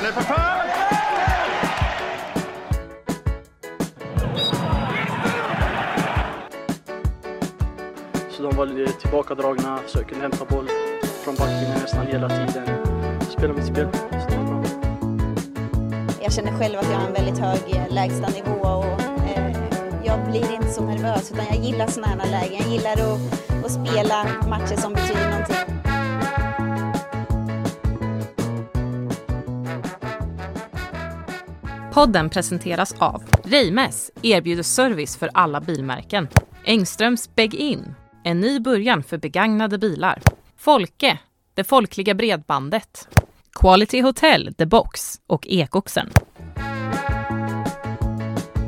Den är för fan! Så de var lite tillbakadragna, försökte hämta boll från backlinjen nästan hela tiden. Spela mitt spel. Så det var bra. Jag känner själv att jag har en väldigt hög eh, lägstanivå och eh, jag blir inte så nervös utan jag gillar sådana här lägen. Jag gillar att, att spela matcher som betyder någonting. Podden presenteras av Reimes erbjuder service för alla bilmärken. Engströms Beg-In, en ny början för begagnade bilar. Folke, det folkliga bredbandet. Quality Hotel, The Box och Ekoxen.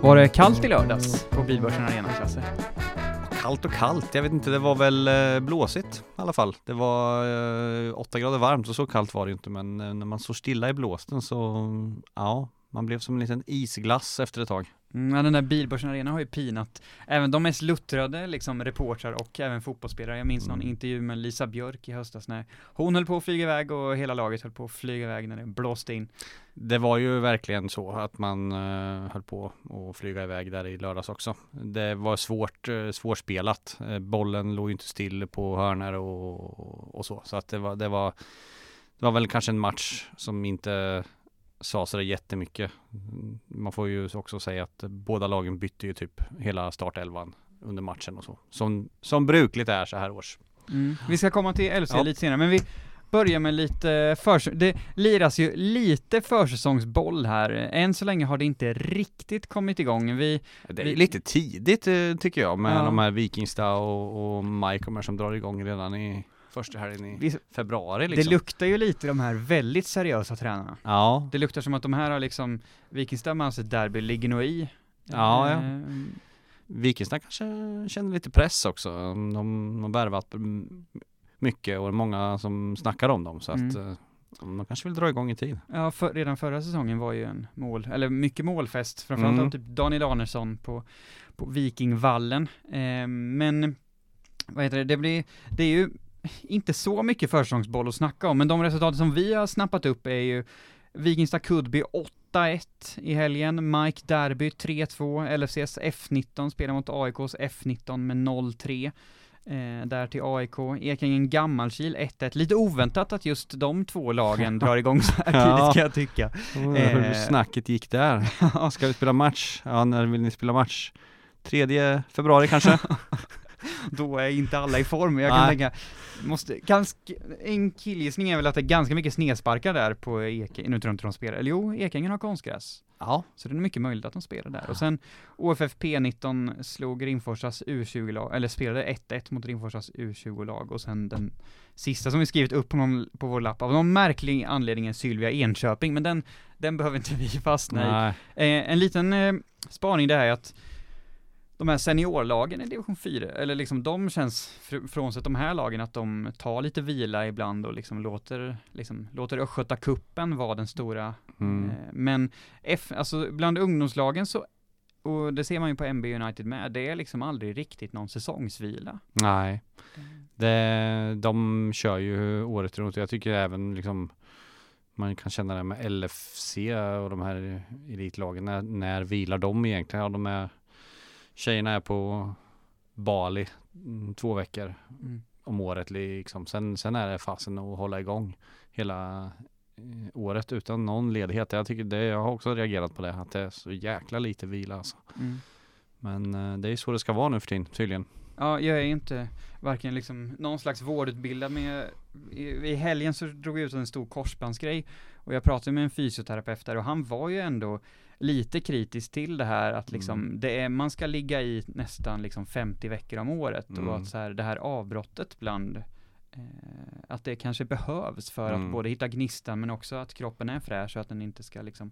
Var det kallt i lördags på Bilbörsen Arena, Klasse? Kallt och kallt, jag vet inte, det var väl eh, blåsigt i alla fall. Det var eh, 8 grader varmt och så kallt var det ju inte men eh, när man står stilla i blåsten så ja, man blev som en liten isglass efter ett tag. Mm, ja, den där Bilbörsen Arena har ju pinat även de mest luttrade liksom reportrar och även fotbollsspelare. Jag minns någon Mm. intervju med Lisa Björk i höstas när hon höll på att flyga iväg och hela laget höll på att flyga iväg när det blåste in. Det var ju verkligen så att man eh, höll på att flyga iväg där i lördags också. Det var svårt, eh, svårspelat. Eh, bollen låg ju inte still på hörnor och, och så. Så att det var, det var, det var väl kanske en match som inte sa sådär jättemycket. Man får ju också säga att båda lagen bytte ju typ hela startelvan under matchen och så. Som, som brukligt är så här års. Mm. Vi ska komma till LC Ja. lite senare, men vi börjar med lite förs... Det liras ju lite försäsongsboll här. Än så länge har det inte riktigt kommit igång. Vi, Det är Vi- lite tidigt eh, tycker jag med Ja. de här Vikingstad och, och Mycomer som drar igång redan i första helgen i vi februari Det liksom. luktar ju lite de här väldigt seriösa tränarna. Ja, Det luktar som att de här har liksom, Vikingstad med sitt derby ligger nog i. Ja, ja. Eh, Vikingstad kanske känner lite press också. De de har värvat mycket och det är många som snackar om dem så att Mm. eh, de kanske vill dra igång i tid. Ja, för, redan förra säsongen var ju en mål, eller mycket målfest, framförallt Mm. av typ Daniel Arnesson på, på Vikingvallen. Eh, men, vad heter det, det blir, det är ju inte så mycket försäsongsboll att snacka om, men de resultat som vi har snappat upp är ju Vikingstad Kudby 8-1 i helgen, Mike Derby 3-2, LFCs F19 spelar mot AIKs F19 med 0-3. Eh, där till AIK, Ekängen Gammalkil 1-1, lite oväntat att just de två lagen drar igång så här Ja. tidigt kan jag tycka. Hur Eh. snacket gick där. Ska vi spela match? Ja, när vill ni spela match? 3 februari kanske? Då är inte alla i form, jag kan Nej. tänka, måste, ganska, en killgissning är väl att det är ganska mycket snedsparkar där på Ekängen, nu tror jag inte de spelar, eller jo, Ekängen har konstgräs. ja. Så det är mycket möjligt att de spelar där. Och sen OFF P19 slog Rimforsas U20-lag, eller spelade 1-1 mot Rimforsas U20-lag och sen den sista som vi skrivit upp på, någon, på vår lapp, av någon märklig anledning är Sylvia Enköping, men den, den behöver inte vi fastna i. Eh, en liten eh, spaning det här är att de här seniorlagen i division 4, eller liksom de känns, fr- frånsett de här lagen, att de tar lite vila ibland och liksom låter, liksom, låter Östgötacupen vara den stora Mm. Eh, Men F, alltså bland ungdomslagen så, och det ser man ju på MB United med, det är liksom aldrig riktigt någon säsongsvila. Nej. Det, de kör ju året runt och jag tycker även liksom man kan känna det med LFC och de här elitlagen. När, när vilar de egentligen? Ja, de är Tjejerna är på Bali mm, två veckor Mm. om året liksom. Sen, sen är det fasen att hålla igång hela eh, året utan någon ledighet. Jag tycker det, jag har också reagerat på det, att det är så jäkla lite vila alltså. Mm. Men eh, det är så det ska vara nu för tiden tydligen. Ja, jag är inte varken liksom någon slags vårdutbildad men i, i helgen så drog jag ut en stor korsbandsgrej och jag pratade med en fysioterapeut där och han var ju ändå lite kritisk till det här att liksom Mm. det är, man ska ligga i nästan liksom 50 veckor om året Mm. och att så här, det här avbrottet bland eh, att det kanske behövs för Mm. att både hitta gnistan men också att kroppen är fräsch och att den inte ska liksom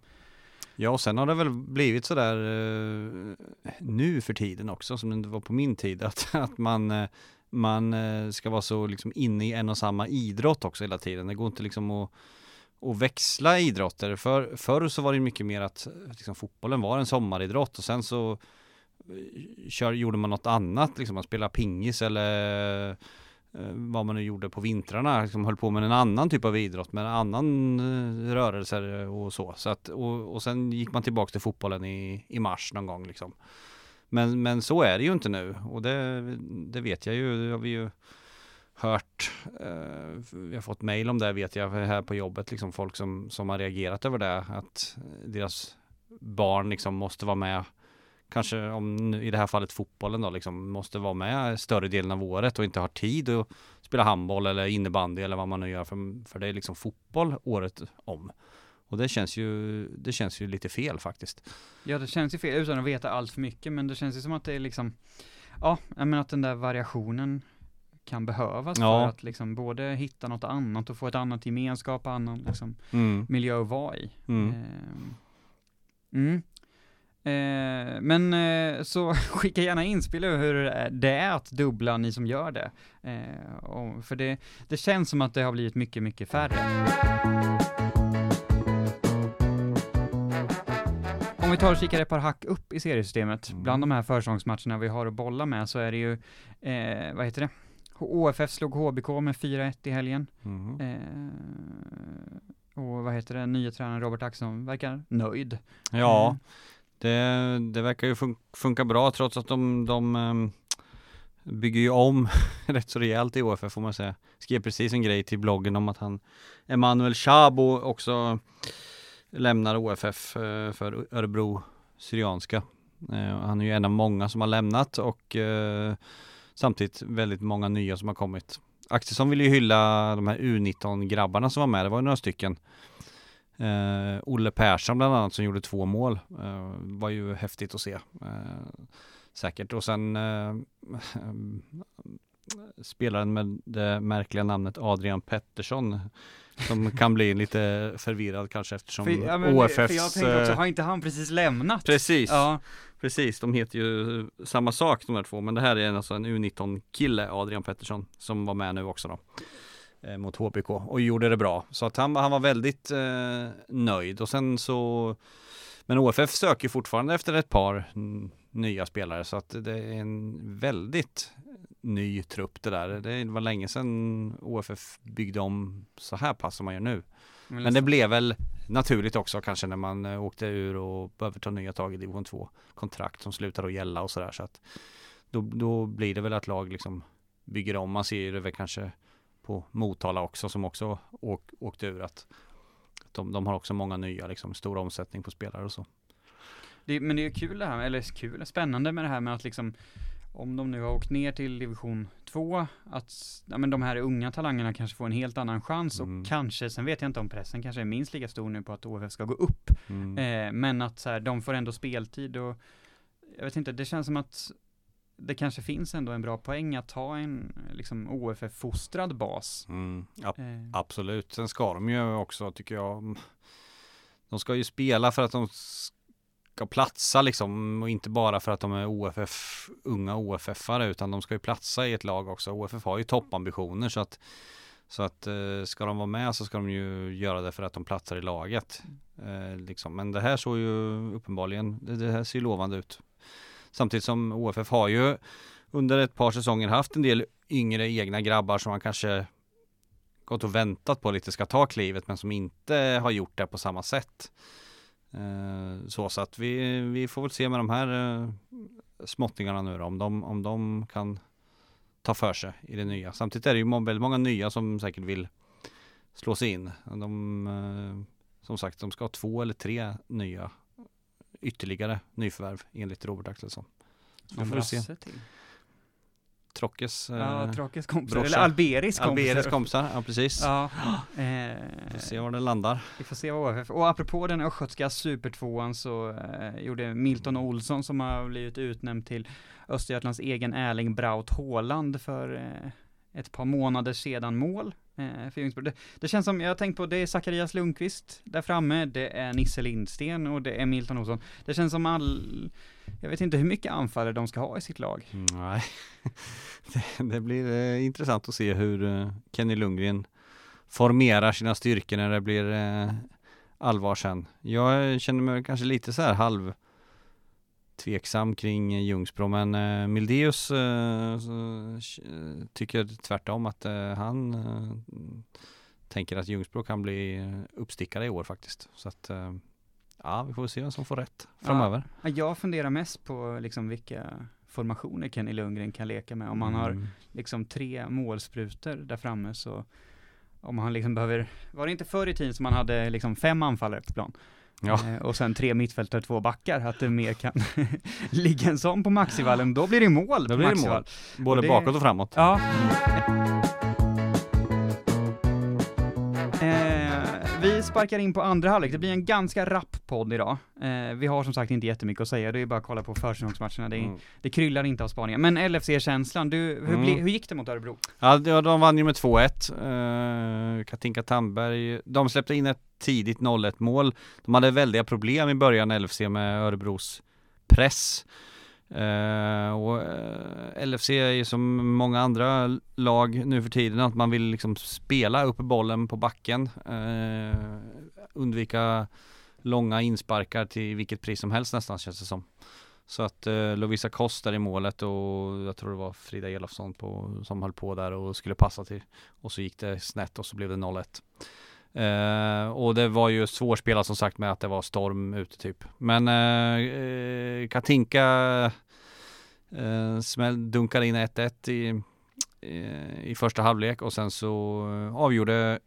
Ja, och sen har det väl blivit sådär eh, nu för tiden också, som det var på min tid, att, att man, eh, man eh, ska vara så liksom inne i en och samma idrott också hela tiden. Det går inte liksom att, och växla idrotter. För, förr så var det mycket mer att liksom, fotbollen var en sommaridrott och sen så eh, kör, gjorde man något annat, liksom man spelade pingis eller eh, vad man nu gjorde på vintrarna, liksom höll på med en annan typ av idrott, med en annan eh, rörelser och så. så att, och, och sen gick man tillbaka till fotbollen i, i mars någon gång liksom. Men, men så är det ju inte nu och det, det vet jag ju, det har vi ju hört, eh, vi har fått mail om det vet jag här på jobbet, liksom folk som, som har reagerat över det, att deras barn liksom måste vara med kanske om i det här fallet fotbollen då liksom måste vara med större delen av året och inte har tid att spela handboll eller innebandy eller vad man nu gör för, för det är liksom fotboll året om. Och det känns ju, det känns ju lite fel faktiskt. Ja det känns ju fel utan att veta allt för mycket men det känns ju som att det är liksom Ja, men att den där variationen kan behövas Ja. för att liksom både hitta något annat och få ett annat gemenskap, annan liksom Mm. miljö att vara i. Mm. Ehm, Mm. Eh, men eh, så skicka gärna inspel över hur det är- att dubbla ni som gör det. Eh, och, för det, det känns som att det har blivit mycket, mycket färre. Om vi tar och kikar ett par hack upp i seriesystemet, Mm. bland de här försäsongsmatcherna vi har att bolla med så är det ju, eh, vad heter det? OFF slog HBK med 4-1 i helgen. Mm. Eh, och vad heter det, nya tränaren Robert Axelsson verkar nöjd. Ja, Mm. det, det verkar ju fun- funka bra trots att de, de ehm, bygger ju om rätt så rejält i OFF får man säga. Skrev precis en grej till bloggen om att han Emanuel Chabo också lämnar OFF eh, för Örebro Syrianska. Eh, Han är ju en av många som har lämnat och eh, samtidigt väldigt många nya som har kommit. Axelsson ville ju hylla de här U19-grabbarna som var med, det var ju några stycken. Eh, Olle Persson bland annat som gjorde två mål. Eh, var ju häftigt att se. Eh, säkert. Och sen eh, spelaren med det märkliga namnet Adrian Pettersson. Som kan bli lite förvirrad kanske eftersom För, ja, men, OFFs... för jag tänkte också, eh, har inte han precis lämnat? Precis, Ja, precis. De heter ju samma sak de där två. Men det här är alltså en U19 kille, Adrian Pettersson, som var med nu också då. Eh, mot HBK och gjorde det bra. Så att han, han var väldigt eh, nöjd och sen så Men OFF söker fortfarande efter ett par nya spelare så att det är en väldigt ny trupp det där. Det var länge sedan OFF byggde om så här pass som man gör nu. Men det blev väl naturligt också kanske när man eh, åkte ur och behöver ta nya tag i division 2 kontrakt som slutar att gälla och sådär så att då, då blir det väl att lag liksom bygger om. Man ser det väl kanske på Motala också som också åk, åkte ur att de, de har också många nya liksom stor omsättning på spelare och så. Det, men det är kul det här, eller kul, spännande med det här med att liksom om de nu har åkt ner till division 2, att ja, men de här unga talangerna kanske får en helt annan chans Mm. och kanske, sen vet jag inte om pressen kanske är minst lika stor nu på att OFF ska gå upp, Mm. eh, men att så här, de får ändå speltid och jag vet inte, det känns som att det kanske finns ändå en bra poäng att ha en liksom OFF-fostrad bas. Mm. Ja, Eh, Absolut, sen ska de ju också tycker jag De ska ju spela för att de ska ska platsa liksom och inte bara för att de är OFF, unga OFF-are utan de ska ju platsa i ett lag också. OFF har ju toppambitioner så att så att eh, ska de vara med så ska de ju göra det för att de platsar i laget. Eh, liksom. Men det här såg ju uppenbarligen, det, det här ser ju lovande ut. Samtidigt som OFF har ju under ett par säsonger haft en del yngre egna grabbar som man kanske gått och väntat på lite ska ta klivet men som inte har gjort det på samma sätt. Eh, så så att vi, vi får väl se med de här eh, småttingarna nu då, om de, om de kan ta för sig i det nya. Samtidigt är det ju väldigt många nya som säkert vill slå sig in. De, eh, som sagt, de ska ha två eller tre nya ytterligare nyförvärv enligt Robert Axelsson. Så får vi se. till. Trockes, Ja, eh, Tråkes kompisar, brorsa. eller Alberis kompisar. Alberes kompisar, ja precis. Ja, eh, Får se var det landar. vi får se vad OFF, och apropå den östgötska supertvåan så eh, gjorde Milton Olsson som har blivit utnämnd till Östergötlands egen Erling Braut Haaland för eh, ett par månader sedan mål. Eh, för det, det känns som, jag har tänkt på, det är Zacharias Lundqvist där framme, det är Nisse Lindsten och det är Milton Olsson. Det känns som all, jag vet inte hur mycket anfallare de ska ha i sitt lag. Mm, nej, det, det blir eh, intressant att se hur eh, Kenny Lundgren formerar sina styrkor när det blir eh, allvar sen. Jag känner mig kanske lite så här halv tveksam kring Ljungsbro men eh, Mildeus eh, eh, tycker tvärtom att eh, han eh, tänker att Ljungsbro kan bli eh, uppstickare i år faktiskt. Så att ja, vi får se vem som får rätt framöver. Ja, jag funderar mest på liksom vilka formationer Kenny Lundgren kan leka med. Om han har Mm. liksom tre målsprutor där framme så om han liksom behöver, var det inte förr i tiden som man hade liksom fem anfallare på plan? Ja. Eh, och sen tre mittfältare, två backar, att det mer kan ligga en sån på Maxivallen, då blir det mål Då på blir det mål. Både det- bakåt och framåt. Ja. Eh, sparkar in på andra halvlek, det blir en ganska rapp podd idag. Eh, vi har som sagt inte jättemycket att säga, det är bara att kolla på försäsongsmatcherna, det, är- Mm. det kryllar inte av spaningar. Men LFC-känslan, hur, Mm. hur gick det mot Örebro? Ja, de vann ju med 2-1. Uh, Katinka Tandberg, de släppte in ett tidigt 0-1 mål. De hade väldiga problem i början LFC med Örebros press. Uh, och eh, LFC är ju som många andra lag nu för tiden att man vill liksom spela upp bollen på backen. Uh, undvika långa insparkar till vilket pris som helst nästan känns det som. Så att uh, Lovisa där i målet och jag tror det var Frida Elofsson på, som höll på där och skulle passa till. Och så gick det snett och så blev det 0-1. Eh, och det var ju svårspelat som sagt med att det var storm ute typ. Men eh, eh Katinka eh, smäll, dunkade in 1-1 i, i första halvlek och sen så eh, avgjorde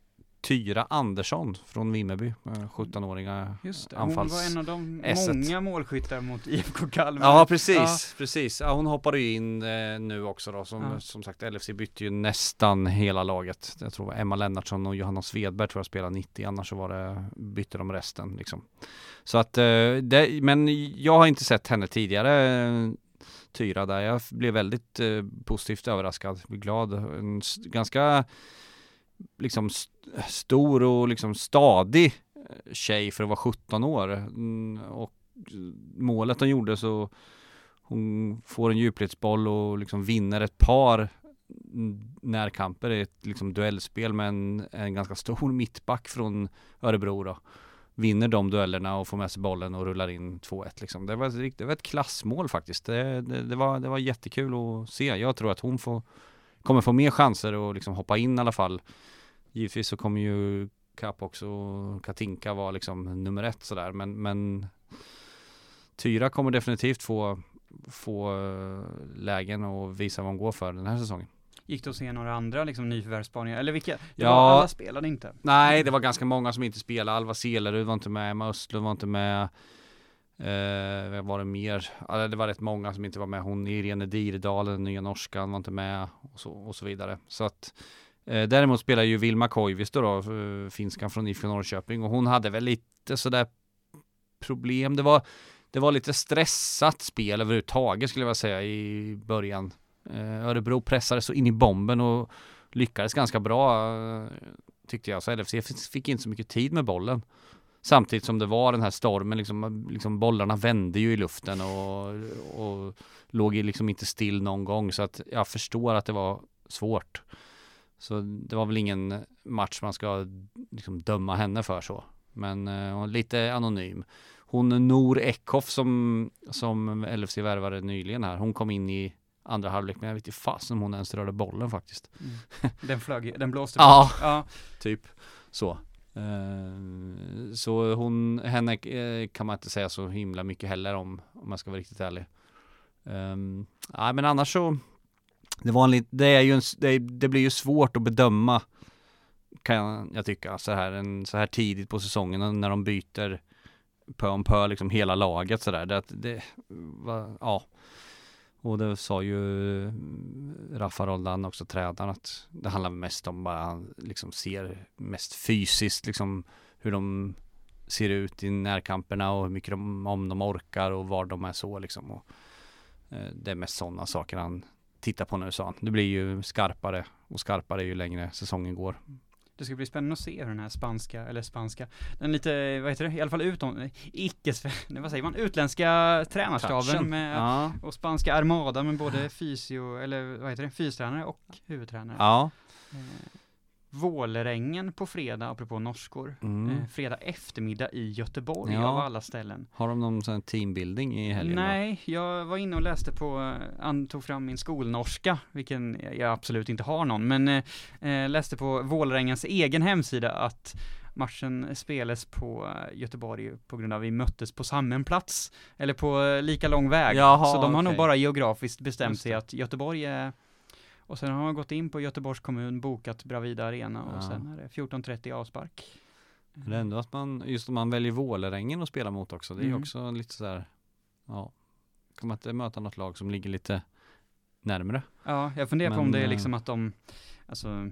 Tyra Andersson från Vimmerby, eh, 17-åriga Just det, hon anfalls... var en av de esset. många målskyttar mot IFK Kalmar. Ja precis, precis. Ja, hon hoppade ju in eh, nu också då. Som, Ja. som sagt LFC bytte ju nästan hela laget. Jag tror Emma Lennartsson och Johanna Svedberg tror jag spelade 90, annars så var det, bytte de resten liksom. Så att, eh, det, men jag har inte sett henne tidigare. eh, Tyra där. Jag blev väldigt eh, positivt överraskad, glad. En ganska liksom st- stor och liksom stadig eh, tjej för att vara 17 år. Mm, och målet hon gjorde så hon får en djupledsboll och liksom vinner ett par närkamper i ett liksom duellspel med en, en ganska stor mittback från Örebro då. Vinner de duellerna och får med sig bollen och rullar in 2-1 liksom. Det var ett, det var ett klassmål faktiskt. Det, det, det, var, det var jättekul att se. Jag tror att hon får, kommer få mer chanser att liksom hoppa in i alla fall. Givetvis så kommer ju Kapp också och Katinka vara liksom nummer ett sådär men, men Tyra kommer definitivt få, få eh, lägen och visa vad hon går för den här säsongen. Gick det att se några andra liksom nyförvärvsspaningar? Eller vilka? Det Ja. var, alla spelade inte. Nej, det var ganska många som inte spelade. Alva Selerud var inte med, Emma Östlund var inte med. Eh, var det mer? Alltså, det var rätt många som inte var med. Hon Irene Dirdal, den nya norskan, var inte med och så, och så vidare. Så att eh, däremot spelar ju Vilma Koivisto då, eh, finskan från IFK Norrköping och hon hade väl lite sådär problem. Det var, det var lite stressat spel överhuvudtaget skulle jag vilja säga i början. Eh, Örebro pressade så in i bomben och lyckades ganska bra eh, tyckte jag. Så LFC fick- fick inte så mycket tid med bollen. Samtidigt som det var den här stormen, liksom, liksom bollarna vände ju i luften och, och låg liksom inte still någon gång. Så att jag förstår att det var svårt. Så det var väl ingen match man ska liksom döma henne för så. Men eh, lite anonym. Hon Nor Eckhoff som, som LFC värvade nyligen här, hon kom in i andra halvlek men jag vet inte fasen om hon ens rörde bollen faktiskt. Den flög, den blåste Ja. Ja. typ så. Eh, så hon, henne eh, kan man inte säga så himla mycket heller om, om man ska vara riktigt ärlig. Um, nej men annars så, det, var en, lit- det, är ju en, det, det blir ju svårt att bedöma kan jag tycka så här, en, så här tidigt på säsongen när de byter pö om pö liksom hela laget sådär. Det, det, va, ja. Och det sa ju mm, Raffa Roldan också, tränaren, att det handlar mest om bara han liksom ser mest fysiskt liksom hur de ser ut i närkamperna och hur mycket de, om de orkar och var de är så liksom. Och, eh, det är mest sådana saker han tittar på nu sa han. Det blir ju skarpare och skarpare ju längre säsongen går. Det ska bli spännande att se hur den här spanska, eller spanska, den lite, vad heter det, i alla fall utom, icke, vad säger man, utländska tränarstaben med, Ja. och spanska armada med både fysio, eller vad heter det, fystränare och huvudtränare. Ja. Vålerengen på fredag, apropå norskor. Mm. Eh, fredag eftermiddag i Göteborg Ja. av alla ställen. Har de någon sån teambuilding i helgen? då? Nej, jag var inne och läste på, eh, an- tog fram min skolnorska, vilken jag absolut inte har någon, men eh, eh, läste på Vålerengens egen hemsida att matchen spelas på eh, Göteborg på grund av att vi möttes på samma plats, eller på lika lång väg. Jaha, Så de har nog okej. bara geografiskt bestämt sig att Göteborg är och sen har man gått in på Göteborgs kommun, bokat Bravida Arena och Ja. sen är det 14.30 avspark. Det är ändå att man, just om man väljer Vålerengen att spela mot också, det är Mm. också lite så här, ja, man inte möta något lag som ligger lite närmre? Ja, jag funderar på om Men, det är eh, liksom att de, alltså,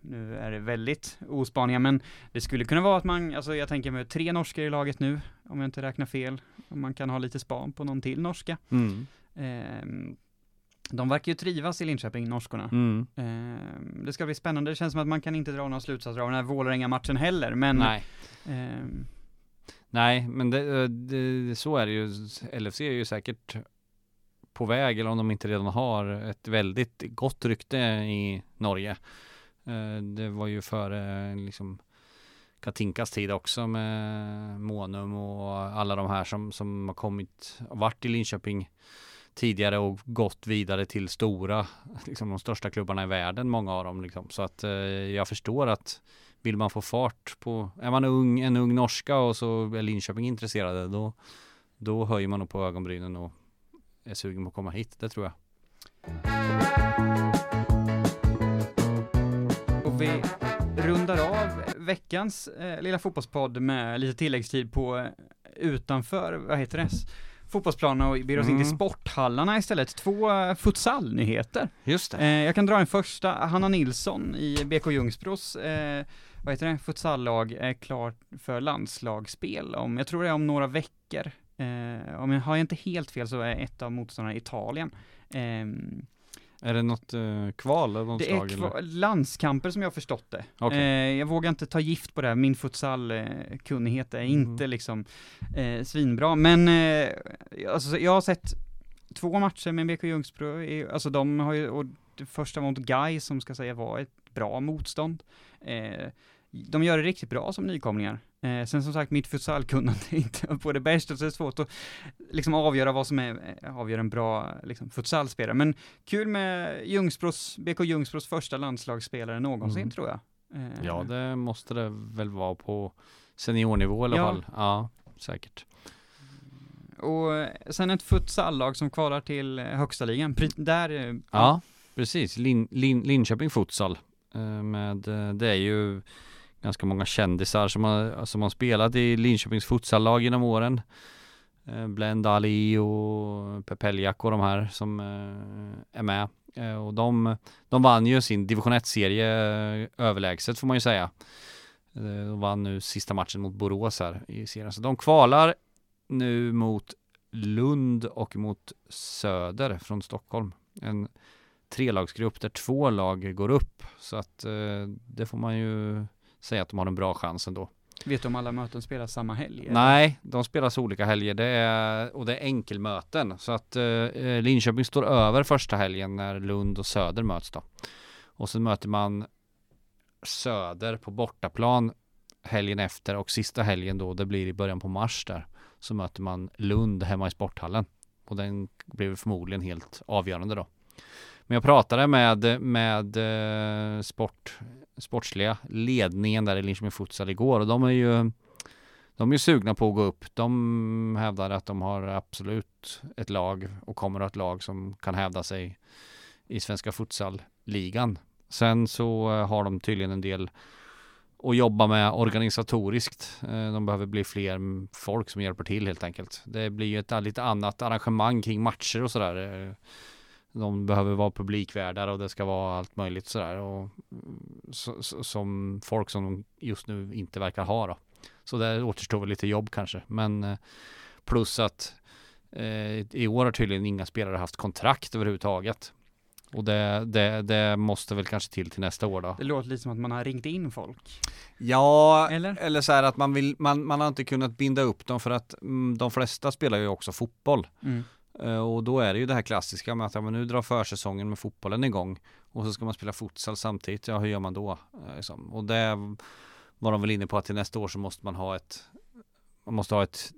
nu är det väldigt ospaniga, men det skulle kunna vara att man, alltså jag tänker med tre norskar i laget nu, om jag inte räknar fel, om man kan ha lite span på någon till norska. Mm. Ehm, de verkar ju trivas i Linköping, norskorna. Mm. Ehm, det ska bli spännande, det känns som att man kan inte dra några slutsatser av den här Vålerenga-matchen heller, men Nej. ehm, Nej, men det, det, så är det ju. LFC är ju säkert på väg, eller om de inte redan har, ett väldigt gott rykte i Norge. Eh, Det var ju före liksom Katinkas tid också med Monum och alla de här som, som har kommit, varit i Linköping tidigare och gått vidare till stora, liksom de största klubbarna i världen, många av dem liksom. Så att eh, jag förstår att vill man få fart på, är man ung, en ung norska och så är Linköping intresserade, då, då höjer man nog på ögonbrynen och är sugen på att komma hit, det tror jag. Och vi rundar av veckans eh, lilla fotbollspodd med lite tilläggstid på eh, utanför, vad heter det? Fotbollsplanen och ber oss in till Mm. sporthallarna istället. Två eh, futsalnyheter. Just det. Eh, jag kan dra den första. Hanna Nilsson i BK Ljungsbros, eh, vad heter det, futsallag är klar för landslagsspel om, jag tror det är om några veckor. Eh, om jag har jag inte helt fel så är ett av motståndarna Italien. Är det något eh, kval av något det är slag? eller? kvar, landskamper som jag har förstått det. Okej. Eh, jag vågar inte ta gift på det här, min futsal-kunnighet är Mm. inte liksom eh, svinbra, men eh, alltså, jag har sett två matcher med BK Ljungsbro, alltså de har ju, och det första mot Guy som ska säga var ett bra motstånd. Eh, de gör det riktigt bra som nykomlingar. Eh, sen som sagt, mitt futsalkunnande är inte på det bästa, så det är svårt att liksom avgöra vad som är, eh, avgör en bra liksom, futsalspelare. Men kul med Ljungsbros, BK Ljungsbros första landslagsspelare någonsin Mm. tror jag. Eh, Ja, det måste det väl vara på seniornivå i alla Ja. fall. Ja, säkert. Och eh, sen ett futsallag som kvalar till eh, högsta ligan. Där, eh, Ja, precis. Lin, Lin, Linköping Futsal. Med, det är ju ganska många kändisar som har, som har spelat i Linköpings futsallag genom åren. Eh, Blend Ali och Pepeljak och de här som eh, är med. Eh, och de, de vann ju sin division 1-serie överlägset får man ju säga. De vann nu sista matchen mot Borås här i serien. Så de kvalar nu mot Lund och mot Söder från Stockholm. En trelagsgrupp där två lag går upp. Så att det får man ju säga att de har en bra chans ändå. vet du om alla möten spelas samma helg? eller? Nej, de spelas olika helger det är, och det är enkelmöten. Så att eh, Linköping står över första helgen när Lund och Söder möts då. Och sen möter man Söder på bortaplan helgen efter och sista helgen då, det blir i början på mars där, så möter man Lund hemma i sporthallen. Och den blir förmodligen helt avgörande då. Men jag pratade med, med eh, sport, sportsliga ledningen där i Linköping Futsal igår och de är ju de är sugna på att gå upp. De hävdar att de har absolut ett lag och kommer att ha ett lag som kan hävda sig i svenska futsalligan. Sen så eh, har de tydligen en del att jobba med organisatoriskt. Eh, de behöver bli fler folk som hjälper till helt enkelt. Det blir ju ett lite annat arrangemang kring matcher och sådär. Eh, de behöver vara publikvärdar och det ska vara allt möjligt sådär. Och, mm, så, så, som folk som de just nu inte verkar ha då. Så det återstår väl lite jobb kanske. Men eh, plus att eh, i år har tydligen inga spelare haft kontrakt överhuvudtaget. Och det, det, det måste väl kanske till till nästa år då. Det låter lite som att man har ringt in folk. Ja, Eller? eller så här att man vill, man, man har inte kunnat binda upp dem för att mm, de flesta spelar ju också fotboll. Mm. Eh, och då är det ju det här klassiska med att ja, men nu drar försäsongen med fotbollen igång och så ska man spela futsal samtidigt. Ja, hur gör man då? Eh, liksom. Och det var de väl inne på att till nästa år så måste man ha ett man måste ha ett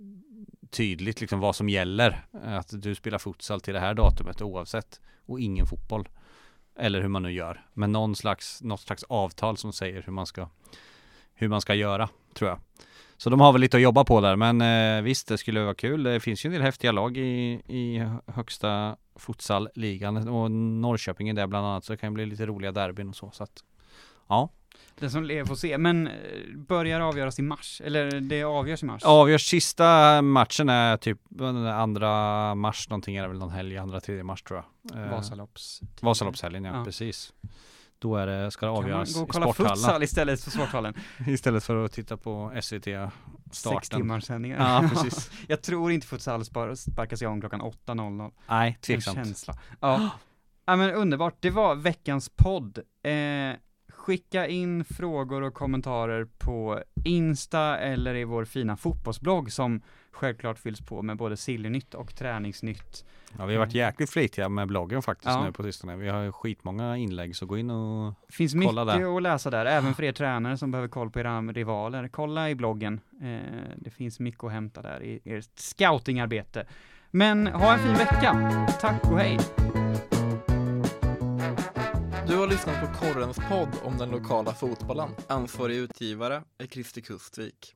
tydligt liksom vad som gäller. Eh, att du spelar futsal till det här datumet oavsett och ingen fotboll. Eller hur man nu gör. Men någon slags, något slags avtal som säger hur man ska hur man ska göra, tror jag. Så de har väl lite att jobba på där, men eh, visst, det skulle vara kul. Det finns ju en del häftiga lag i, i högsta futsalligan och Norrköping är där bland annat, så det kan bli lite roliga derbyn och så. så att, ja, Den som lever får se, men eh, börjar avgöras i mars, eller det avgörs i mars? avgörs sista matchen är typ andra mars någonting är det väl någon helg, andra, tredje mars tror jag. Eh, Vasalopps. Vasaloppshelgen, ja, Ja. precis. Då är det, ska det Kan man avgöras gå och i kolla sporthallen futsal istället för Sporthallen? istället för att titta på SVT Sex starten. timmars sändningar. Ja, precis. Jag tror inte futsal spar- sparkas igång klockan 8.00. Nej, En tveksamt. känsla. Ja. ja men underbart, det var veckans podd. Eh, skicka in frågor och kommentarer på Insta eller i vår fina fotbollsblogg som självklart fylls på med både Sillynytt och träningsnytt. Ja, vi har varit jäkligt flitiga med bloggen faktiskt Ja. nu på sistone. Vi har skitmånga inlägg, så gå in och finns Kolla mycket där. att läsa där, även för er tränare som behöver koll på era rivaler. Kolla i bloggen. Eh, det finns mycket att hämta där i ert scoutingarbete. Men ha en fin vecka. Tack och hej. Du har lyssnat på Korrens podd om den lokala fotbollen. Ansvarig utgivare är Christer Kustvik.